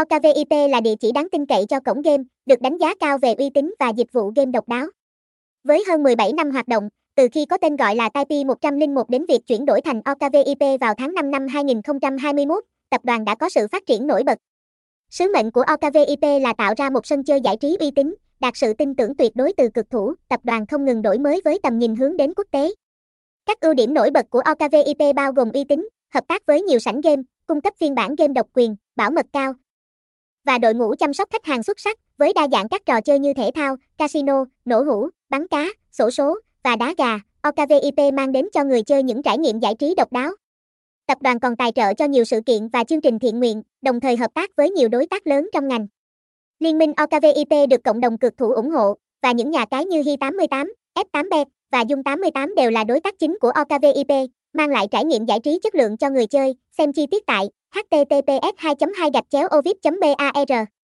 OKVIP là địa chỉ đáng tin cậy cho cổng game, được đánh giá cao về uy tín và dịch vụ game độc đáo. Với hơn 17 năm hoạt động, từ khi có tên gọi là Taipei 101 đến việc chuyển đổi thành OKVIP vào tháng 5 năm 2021, tập đoàn đã có sự phát triển nổi bật. Sứ mệnh của OKVIP là tạo ra một sân chơi giải trí uy tín, đạt sự tin tưởng tuyệt đối từ cực thủ, tập đoàn không ngừng đổi mới với tầm nhìn hướng đến quốc tế. Các ưu điểm nổi bật của OKVIP bao gồm uy tín, hợp tác với nhiều sảnh game, cung cấp phiên bản game độc quyền, bảo mật cao, và đội ngũ chăm sóc khách hàng xuất sắc với đa dạng các trò chơi như thể thao, casino, nổ hũ, bắn cá, sổ số và đá gà. OKVIP mang đến cho người chơi những trải nghiệm giải trí độc đáo. Tập đoàn còn tài trợ cho nhiều sự kiện và chương trình thiện nguyện, đồng thời hợp tác với nhiều đối tác lớn trong ngành. Liên minh OKVIP được cộng đồng cực thủ ủng hộ, và những nhà cái như Hi88, F8Bet và Dung88 đều là đối tác chính của OKVIP, mang lại trải nghiệm giải trí chất lượng cho người chơi. Xem chi tiết tại https 2 2 ovip bar